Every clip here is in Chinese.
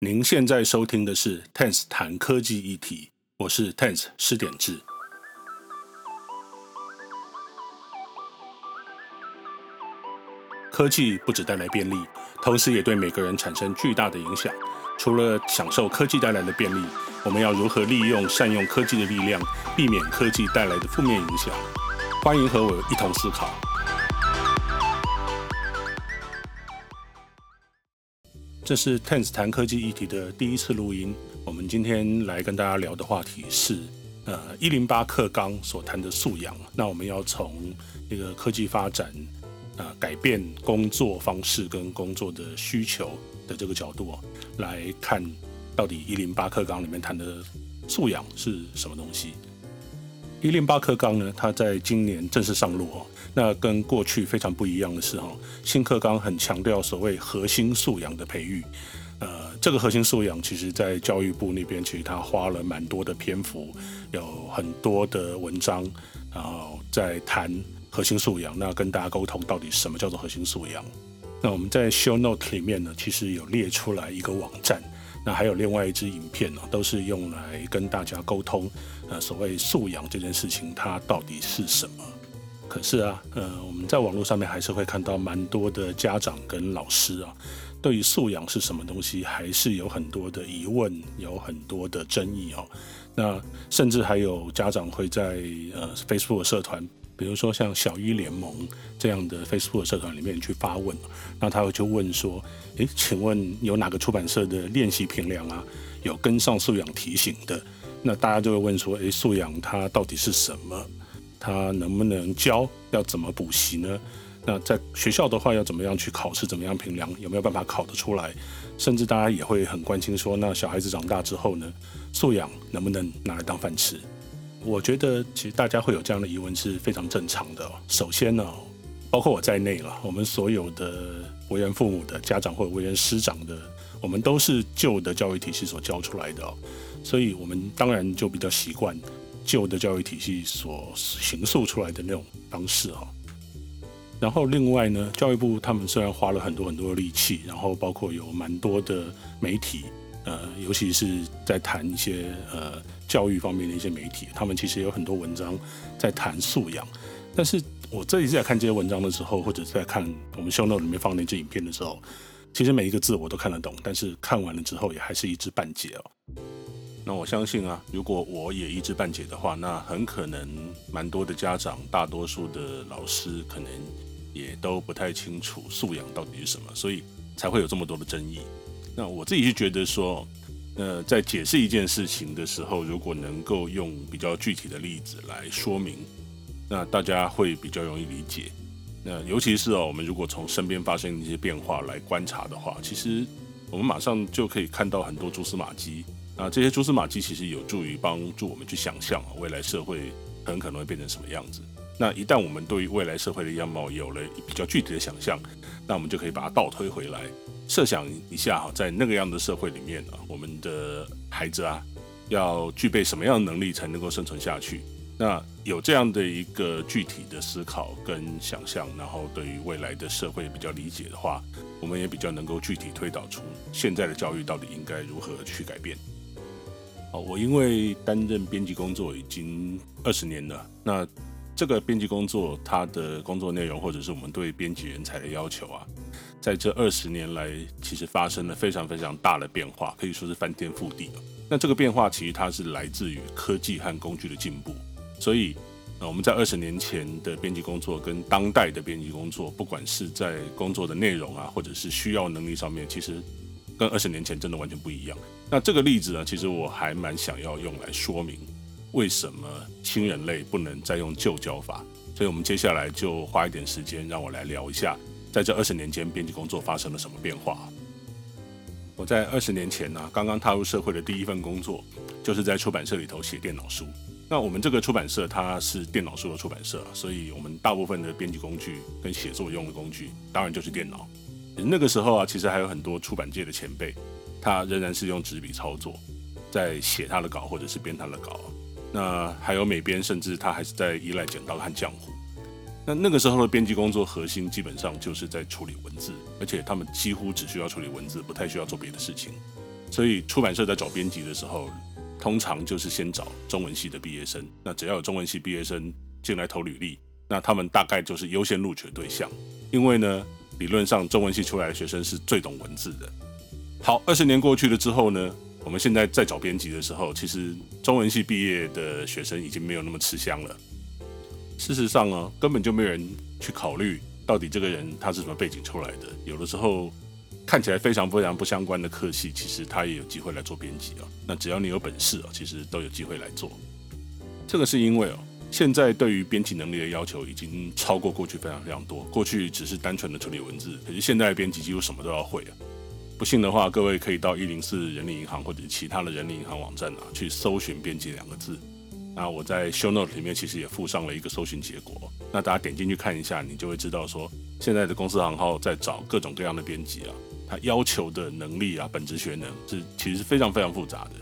您现在收听的是 Tense 谈科技议题，我是 Tense 施典治。科技不只带来便利，同时也对每个人产生巨大的影响。除了享受科技带来的便利，我们要如何利用、善用科技的力量，避免科技带来的负面影响？欢迎和我一同思考。这是 Tense 谈科技议题的第一次录音。我们今天来跟大家聊的话题是，呃，一零八课纲所谈的素养。那我们要从一个科技发展，啊、呃，改变工作方式跟工作的需求的这个角度来看，到底一零八课纲里面谈的素养是什么东西？一零八课纲呢，它在今年正式上路哦。那跟过去非常不一样的是哈，新课纲很强调所谓核心素养的培育。呃，这个核心素养，其实在教育部那边，其实他花了蛮多的篇幅，有很多的文章，然后在谈核心素养。那跟大家沟通到底什么叫做核心素养？那我们在 show note 里面呢，其实有列出来一个网站。那还有另外一支影片呢，都是用来跟大家沟通，呃，所谓素养这件事情，它到底是什么？可是啊，呃，我们在网络上面还是会看到蛮多的家长跟老师啊，对于素养是什么东西，还是有很多的疑问，有很多的争议哦。那甚至还有家长会在呃 Facebook 社团。比如说像小一联盟这样的 Facebook 社团里面去发问，那他会去问说：诶，请问有哪个出版社的练习评量啊，有跟上素养提醒的？那大家就会问说：诶，素养它到底是什么？它能不能教？要怎么补习呢？那在学校的话，要怎么样去考试？怎么样评量？有没有办法考得出来？甚至大家也会很关心说：那小孩子长大之后呢，素养能不能拿来当饭吃？我觉得其实大家会有这样的疑问是非常正常的。首先呢，包括我在内了，我们所有的为人父母的家长或者为人师长的，我们都是旧的教育体系所教出来的，所以我们当然就比较习惯旧的教育体系所形塑出来的那种方式哈。然后另外呢，教育部他们虽然花了很多很多的力气，然后包括有蛮多的媒体。呃，尤其是在谈一些呃教育方面的一些媒体，他们其实有很多文章在谈素养。但是我这一次在看这些文章的时候，或者在看我们 show note 里面放那支影片的时候，其实每一个字我都看得懂，但是看完了之后也还是一知半解哦。那我相信啊，如果我也一知半解的话，那很可能蛮多的家长，大多数的老师可能也都不太清楚素养到底是什么，所以才会有这么多的争议。那我自己是觉得说，呃，在解释一件事情的时候，如果能够用比较具体的例子来说明，那大家会比较容易理解。那尤其是哦，我们如果从身边发生的一些变化来观察的话，其实我们马上就可以看到很多蛛丝马迹。那这些蛛丝马迹其实有助于帮助我们去想象未来社会很可能会变成什么样子。那一旦我们对于未来社会的样貌有了比较具体的想象，那我们就可以把它倒推回来。设想一下哈，在那个样的社会里面呢，我们的孩子啊，要具备什么样的能力才能够生存下去？那有这样的一个具体的思考跟想象，然后对于未来的社会比较理解的话，我们也比较能够具体推导出现在的教育到底应该如何去改变。好，我因为担任编辑工作已经二十年了，那这个编辑工作它的工作内容，或者是我们对编辑人才的要求啊。在这二十年来，其实发生了非常非常大的变化，可以说是翻天覆地。那这个变化其实它是来自于科技和工具的进步。所以，呃，我们在二十年前的编辑工作跟当代的编辑工作，不管是在工作的内容啊，或者是需要能力上面，其实跟二十年前真的完全不一样。那这个例子呢，其实我还蛮想要用来说明为什么新人类不能再用旧教法。所以我们接下来就花一点时间，让我来聊一下。在这二十年间，编辑工作发生了什么变化？我在二十年前呢、刚刚踏入社会的第一份工作，就是在出版社里头写电脑书。那我们这个出版社它是电脑书的出版社，所以我们大部分的编辑工具跟写作用的工具，当然就是电脑。那个时候啊，其实还有很多出版界的前辈，他仍然是用纸笔操作，在写他的稿或者是编他的稿。那还有美编，甚至他还是在依赖剪刀和浆糊。那那个时候的编辑工作核心基本上就是在处理文字，而且他们几乎只需要处理文字，不太需要做别的事情。所以出版社在找编辑的时候，通常就是先找中文系的毕业生。那只要有中文系毕业生进来投履历，那他们大概就是优先录取的对象。因为呢，理论上中文系出来的学生是最懂文字的。好，二十年过去了之后呢，我们现在在找编辑的时候，其实中文系毕业的学生已经没有那么吃香了。事实上啊，根本就没有人去考虑到底这个人他是什么背景出来的。有的时候看起来非常非常不相关的科系，其实他也有机会来做编辑啊。那只要你有本事啊，其实都有机会来做。这个是因为哦，现在对于编辑能力的要求已经超过过去非常非常多。过去只是单纯的处理文字，可是现在编辑几乎什么都要会啊。不信的话，各位可以到一零四人力银行或者其他的人力银行网站啊，去搜寻“编辑”两个字。那我在 show note 里面其实也附上了一个搜寻结果，那大家点进去看一下，你就会知道说，现在的公司行号在找各种各样的编辑啊，他要求的能力啊，本职学能是其实是非常非常复杂的。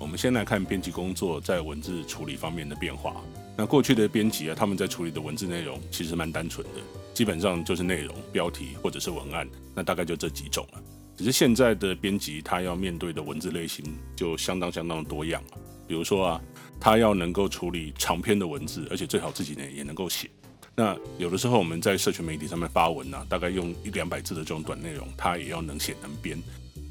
我们先来看编辑工作在文字处理方面的变化。那过去的编辑啊，他们在处理的文字内容其实蛮单纯的，基本上就是内容、标题或者是文案，那大概就这几种了。只是现在的编辑他要面对的文字类型就相当相当的多样了，比如说啊。他要能够处理长篇的文字，而且最好自己呢也能够写。那有的时候我们在社群媒体上面发文呢、大概用一两百字的这种短内容，他也要能写能编。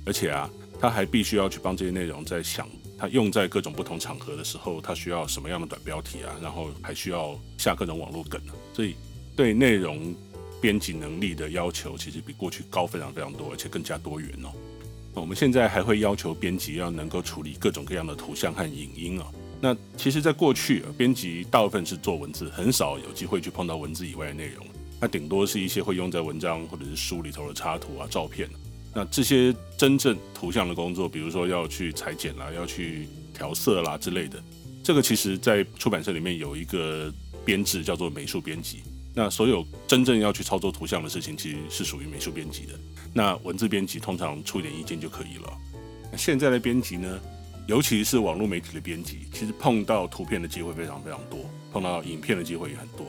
而且啊，他还必须要去帮这些内容在想，它用在各种不同场合的时候，它需要什么样的短标题啊，然后还需要下各种网络梗啊。所以对内容编辑能力的要求，其实比过去高非常非常多，而且更加多元哦。我们现在还会要求编辑要能够处理各种各样的图像和影音哦。那其实，在过去，编辑大部分是做文字，很少有机会去碰到文字以外的内容。那顶多是一些会用在文章或者是书里头的插图啊、照片。那这些真正图像的工作，比如说要去裁剪啦、要去调色啦之类的，这个其实在出版社里面有一个编制叫做美术编辑。那所有真正要去操作图像的事情，其实是属于美术编辑的。那文字编辑通常出一点意见就可以了。现在的编辑呢？尤其是网络媒体的编辑，其实碰到图片的机会非常非常多，碰到影片的机会也很多。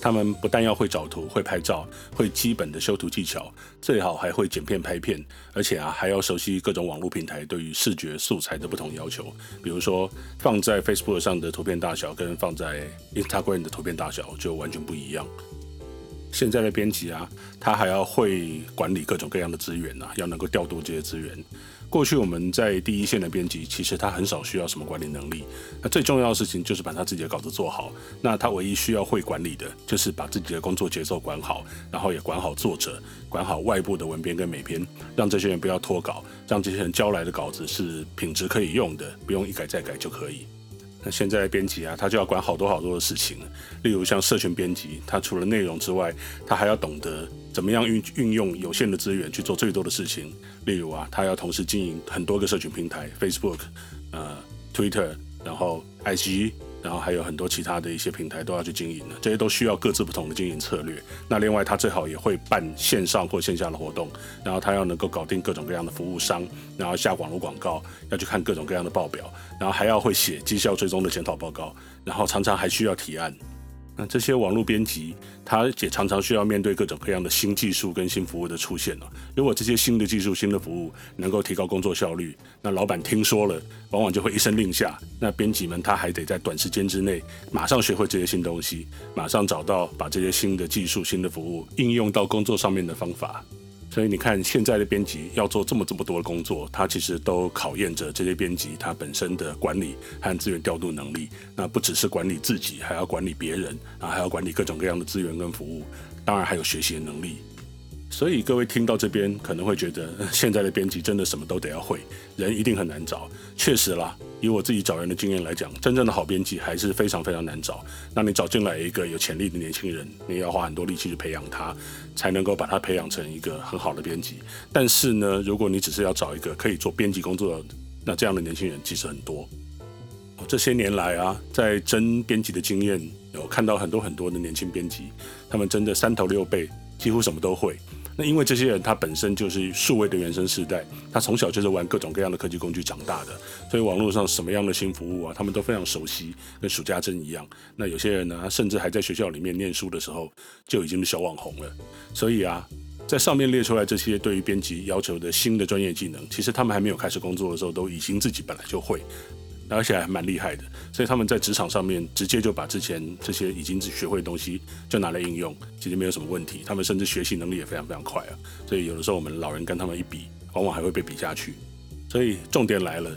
他们不但要会找图、会拍照、会基本的修图技巧，最好还会剪片、拍片，而且啊还要熟悉各种网络平台对于视觉素材的不同要求。比如说，放在 Facebook 上的图片大小跟放在 Instagram 的图片大小就完全不一样。现在的编辑啊，他还要会管理各种各样的资源啊，要能够调度这些资源。过去我们在第一线的编辑，其实他很少需要什么管理能力。那最重要的事情就是把他自己的稿子做好。那他唯一需要会管理的，就是把自己的工作节奏管好，然后也管好作者，管好外部的文编跟美编，让这些人不要脱稿，让这些人交来的稿子是品质可以用的，不用一改再改就可以。那现在的编辑啊，他就要管好多好多的事情，例如像社群编辑，他除了内容之外，他还要懂得怎么样运运用有限的资源去做最多的事情。例如啊，他要同时经营很多个社群平台，Facebook，呃，Twitter，然后 IG。然后还有很多其他的一些平台都要去经营的，这些都需要各自不同的经营策略。那另外，他最好也会办线上或线下的活动，然后他要能够搞定各种各样的服务商，然后下网络广告，要去看各种各样的报表，然后还要会写绩效追踪的检讨报告，然后常常还需要提案。那这些网络编辑，他也常常需要面对各种各样的新技术跟新服务的出现了。如果这些新的技术、新的服务能够提高工作效率，那老板听说了，往往就会一声令下。那编辑们他还得在短时间之内马上学会这些新东西，马上找到把这些新的技术、新的服务应用到工作上面的方法。所以你看，现在的编辑要做这么这么多的工作，他其实都考验着这些编辑他本身的管理和资源调度能力。那不只是管理自己，还要管理别人，啊，还要管理各种各样的资源跟服务，当然还有学习的能力。所以各位听到这边可能会觉得，现在的编辑真的什么都得要会，人一定很难找。确实啦，以我自己找人的经验来讲，真正的好编辑还是非常非常难找。那你找进来一个有潜力的年轻人，你要花很多力气去培养他，才能够把他培养成一个很好的编辑。但是呢，如果你只是要找一个可以做编辑工作的，那这样的年轻人其实很多。这些年来啊，在征编辑的经验，有看到很多很多的年轻编辑，他们真的三头六臂，几乎什么都会。那因为这些人他本身就是数位的原生世代，他从小就是玩各种各样的科技工具长大的，所以网络上什么样的新服务啊，他们都非常熟悉，跟数家珍一样。那有些人呢，甚至还在学校里面念书的时候就已经是小网红了。所以啊，在上面列出来这些对于编辑要求的新的专业技能，其实他们还没有开始工作的时候，都已经自己本来就会，而且还蛮厉害的。所以他们在职场上面直接就把之前这些已经学会的东西就拿来应用，其实没有什么问题。他们甚至学习能力也非常非常快啊。所以有的时候我们老人跟他们一比，往往还会被比下去。所以重点来了，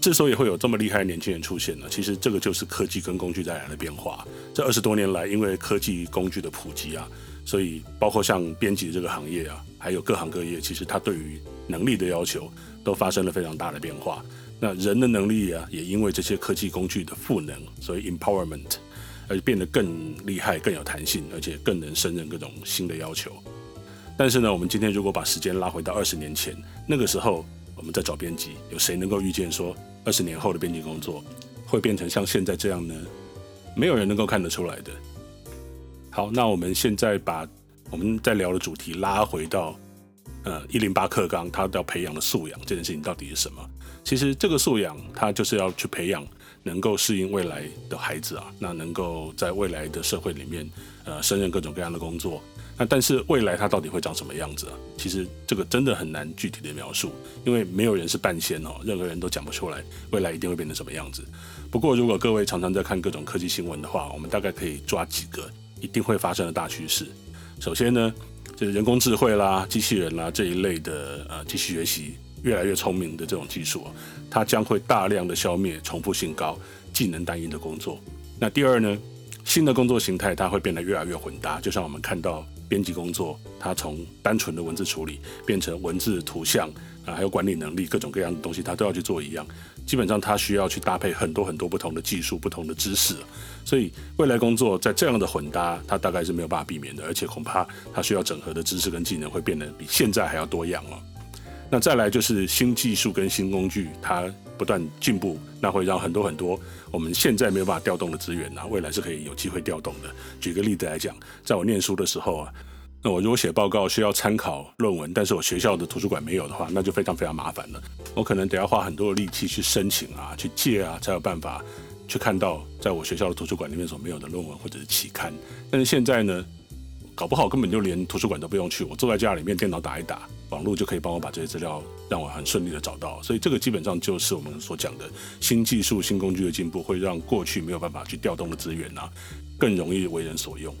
之所以会有这么厉害的年轻人出现呢，其实这个就是科技跟工具带来的变化。这二十多年来，因为科技工具的普及啊。所以，包括像编辑这个行业啊，还有各行各业，其实它对于能力的要求都发生了非常大的变化。那人的能力啊，也因为这些科技工具的赋能，所以 empowerment 而变得更厉害、更有弹性，而且更能胜任各种新的要求。但是呢，我们今天如果把时间拉回到二十年前，那个时候我们在找编辑，有谁能够预见说二十年后的编辑工作会变成像现在这样呢？没有人能够看得出来的。好，那我们现在把我们在聊的主题拉回到，呃，一零八课纲，他要培养的素养这件事情到底是什么？其实这个素养，它就是要去培养能够适应未来的孩子啊，那能够在未来的社会里面，呃，胜任各种各样的工作。那但是未来它到底会长什么样子啊？其实这个真的很难具体的描述，因为没有人是半仙哦，任何人都讲不出来未来一定会变成什么样子。不过如果各位常常在看各种科技新闻的话，我们大概可以抓几个。一定会发生的大趋势。首先呢，就是人工智慧啦、机器人啦这一类的呃机器学习越来越聪明的这种技术，它将会大量的消灭重复性高、技能单一的工作。那第二呢，新的工作形态它会变得越来越混搭，就像我们看到编辑工作，它从单纯的文字处理变成文字、图像啊，还有管理能力各种各样的东西，它都要去做一样。基本上，它需要去搭配很多很多不同的技术、不同的知识，所以未来工作在这样的混搭，它大概是没有办法避免的，而且恐怕它需要整合的知识跟技能会变得比现在还要多样哦。那再来就是新技术跟新工具，它不断进步，那会让很多很多我们现在没有办法调动的资源呢，未来是可以有机会调动的。举个例子来讲，在我念书的时候啊。那我如果写报告需要参考论文，但是我学校的图书馆没有的话，那就非常非常麻烦了。我可能得要花很多的力气去申请啊，去借啊，才有办法去看到在我学校的图书馆里面所没有的论文或者是期刊。但是现在呢，搞不好根本就连图书馆都不用去，我坐在家里面电脑打一打，网络就可以帮我把这些资料让我很顺利的找到。所以这个基本上就是我们所讲的新技术、新工具的进步，会让过去没有办法去调动的资源啊，更容易为人所用。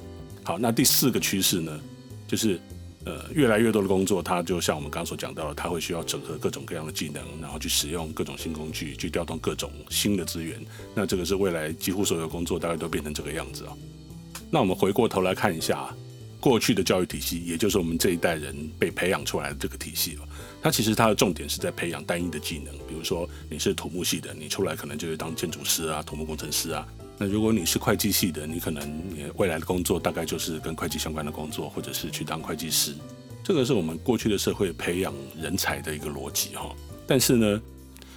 好，那第四个趋势呢？就是，呃，越来越多的工作，它就像我们刚刚所讲到的，它会需要整合各种各样的技能，然后去使用各种新工具，去调动各种新的资源。那这个是未来几乎所有工作大概都变成这个样子啊。那我们回过头来看一下，过去的教育体系，也就是我们这一代人被培养出来的这个体系了，它其实它的重点是在培养单一的技能，比如说你是土木系的，你出来可能就是当建筑师啊、土木工程师啊。那如果你是会计系的，你可能你未来的工作大概就是跟会计相关的工作，或者是去当会计师。这个是我们过去的社会培养人才的一个逻辑哈。但是呢，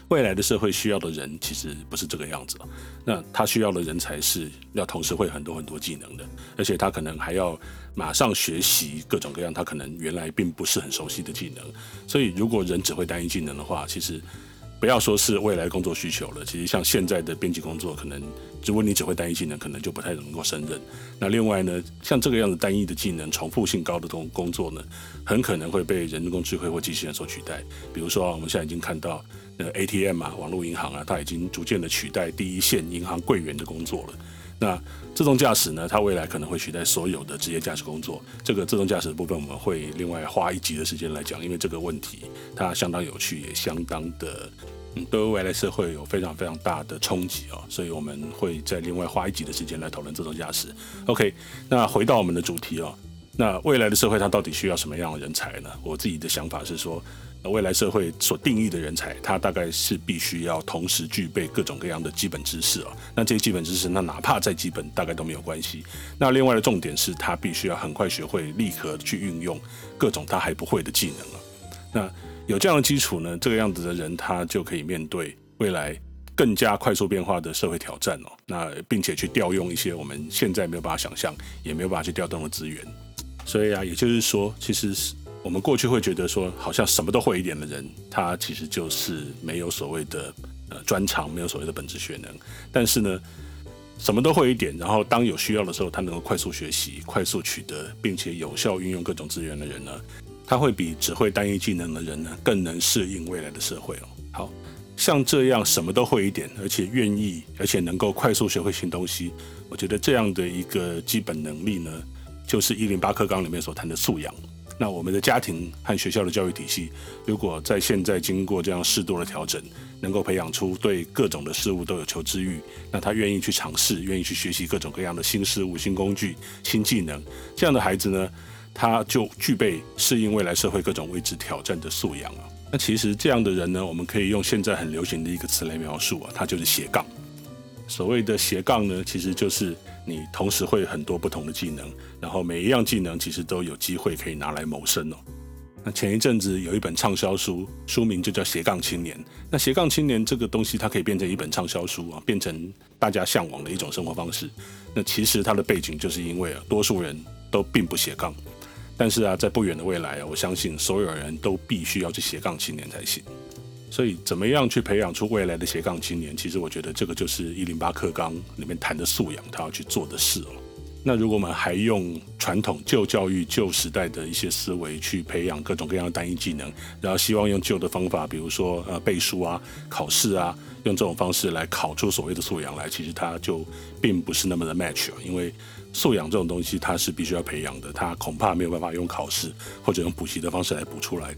未来的社会需要的人其实不是这个样子。那他需要的人才是要同时会很多很多技能的，而且他可能还要马上学习各种各样他可能原来并不是很熟悉的技能。所以如果人只会单一技能的话，其实。不要说是未来工作需求了，其实像现在的编辑工作，可能如果你只会单一技能，可能就不太能够胜任。那另外呢，像这个样子单一的技能、重复性高的这种工作呢，很可能会被人工智慧或机器人所取代。比如说，我们现在已经看到，那 ATM 啊，网络银行啊，它已经逐渐的取代第一线银行柜员的工作了。那自动驾驶呢？它未来可能会取代所有的职业驾驶工作。这个自动驾驶的部分，我们会另外花一集的时间来讲，因为这个问题它相当有趣，也相当的嗯，对未来社会有非常非常大的冲击哦。所以我们会再另外花一集的时间来讨论自动驾驶。OK，那回到我们的主题哦，那未来的社会它到底需要什么样的人才呢？我自己的想法是说。未来社会所定义的人才，他大概是必须要同时具备各种各样的基本知识啊。那这些基本知识，那哪怕再基本，大概都没有关系。那另外的重点是他必须要很快学会，立刻去运用各种他还不会的技能啊。那有这样的基础呢，这个样子的人，他就可以面对未来更加快速变化的社会挑战哦。那并且去调用一些我们现在没有办法想象，也没有办法去调动的资源。所以啊，也就是说，其实是。我们过去会觉得说，好像什么都会一点的人，他其实就是没有所谓的呃专长，没有所谓的本质学能。但是呢，什么都会一点，然后当有需要的时候，他能够快速学习、快速取得，并且有效运用各种资源的人呢，他会比只会单一技能的人呢更能适应未来的社会哦。好像这样什么都会一点，而且愿意，而且能够快速学会新东西，我觉得这样的一个基本能力呢，就是一零八课纲里面所谈的素养。那我们的家庭和学校的教育体系，如果在现在经过这样适度的调整，能够培养出对各种的事物都有求知欲，那他愿意去尝试，愿意去学习各种各样的新事物、新工具、新技能，这样的孩子呢，他就具备适应未来社会各种未知挑战的素养啊。那其实这样的人呢，我们可以用现在很流行的一个词来描述啊，他就是斜杠。所谓的斜杠呢，其实就是你同时会很多不同的技能，然后每一样技能其实都有机会可以拿来谋生哦。那前一阵子有一本畅销书，书名就叫《斜杠青年》。那斜杠青年这个东西，它可以变成一本畅销书啊，变成大家向往的一种生活方式。那其实它的背景就是因为啊，多数人都并不斜杠，但是啊，在不远的未来，我相信所有人都必须要去斜杠青年才行。所以，怎么样去培养出未来的斜杠青年？其实，我觉得这个就是一零八课纲里面谈的素养，他要去做的事哦。那如果我们还用传统旧教育、旧时代的一些思维去培养各种各样的单一技能，然后希望用旧的方法，比如说呃背书啊、考试啊，用这种方式来考出所谓的素养来，其实它就并不是那么的 match 哦。因为素养这种东西，它是必须要培养的，它恐怕没有办法用考试或者用补习的方式来补出来。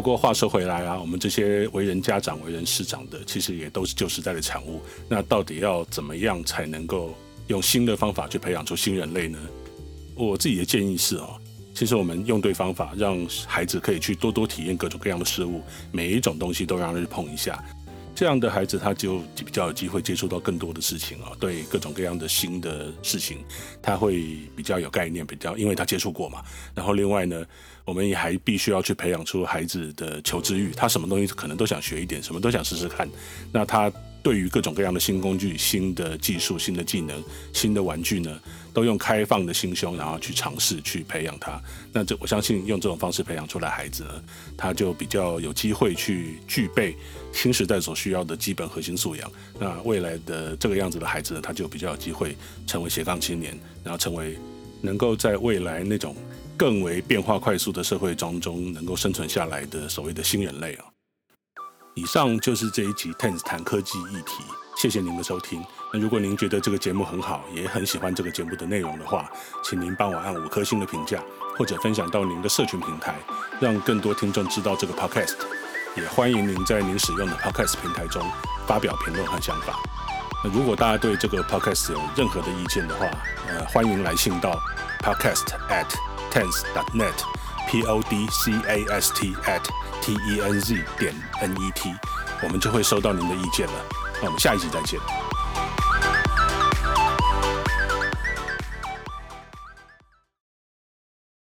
不过话说回来啊，我们这些为人家长、为人师长的，其实也都是旧时代的产物。那到底要怎么样才能够用新的方法去培养出新人类呢？我自己的建议是哦，其实我们用对方法，让孩子可以去多多体验各种各样的事物，每一种东西都让他去碰一下。这样的孩子，他就比较有机会接触到更多的事情啊，对各种各样的新的事情，他会比较有概念，比较因为他接触过嘛。然后另外呢，我们也还必须要去培养出孩子的求知欲，他什么东西可能都想学一点，什么都想试试看。那他。对于各种各样的新工具、新的技术、新的技能、新的玩具呢，都用开放的心胸，然后去尝试、去培养他。那这我相信，用这种方式培养出来孩子呢，他就比较有机会去具备新时代所需要的基本核心素养。那未来的这个样子的孩子呢，他就比较有机会成为斜杠青年，然后成为能够在未来那种更为变化快速的社会当中能够生存下来的所谓的新人类啊。以上就是这一集 TENS 谈科技议题，谢谢您的收听。那如果您觉得这个节目很好，也很喜欢这个节目的内容的话，请您帮我按五颗星的评价，或者分享到您的社群平台，让更多听众知道这个 podcast。也欢迎您在您使用的 podcast 平台中发表评论和想法。那如果大家对这个 podcast 有任何的意见的话，呃，欢迎来信到 podcast at tens.net podcast at T E N Z 点 N E T，我们就会收到您的意见了。那我们下一集再见。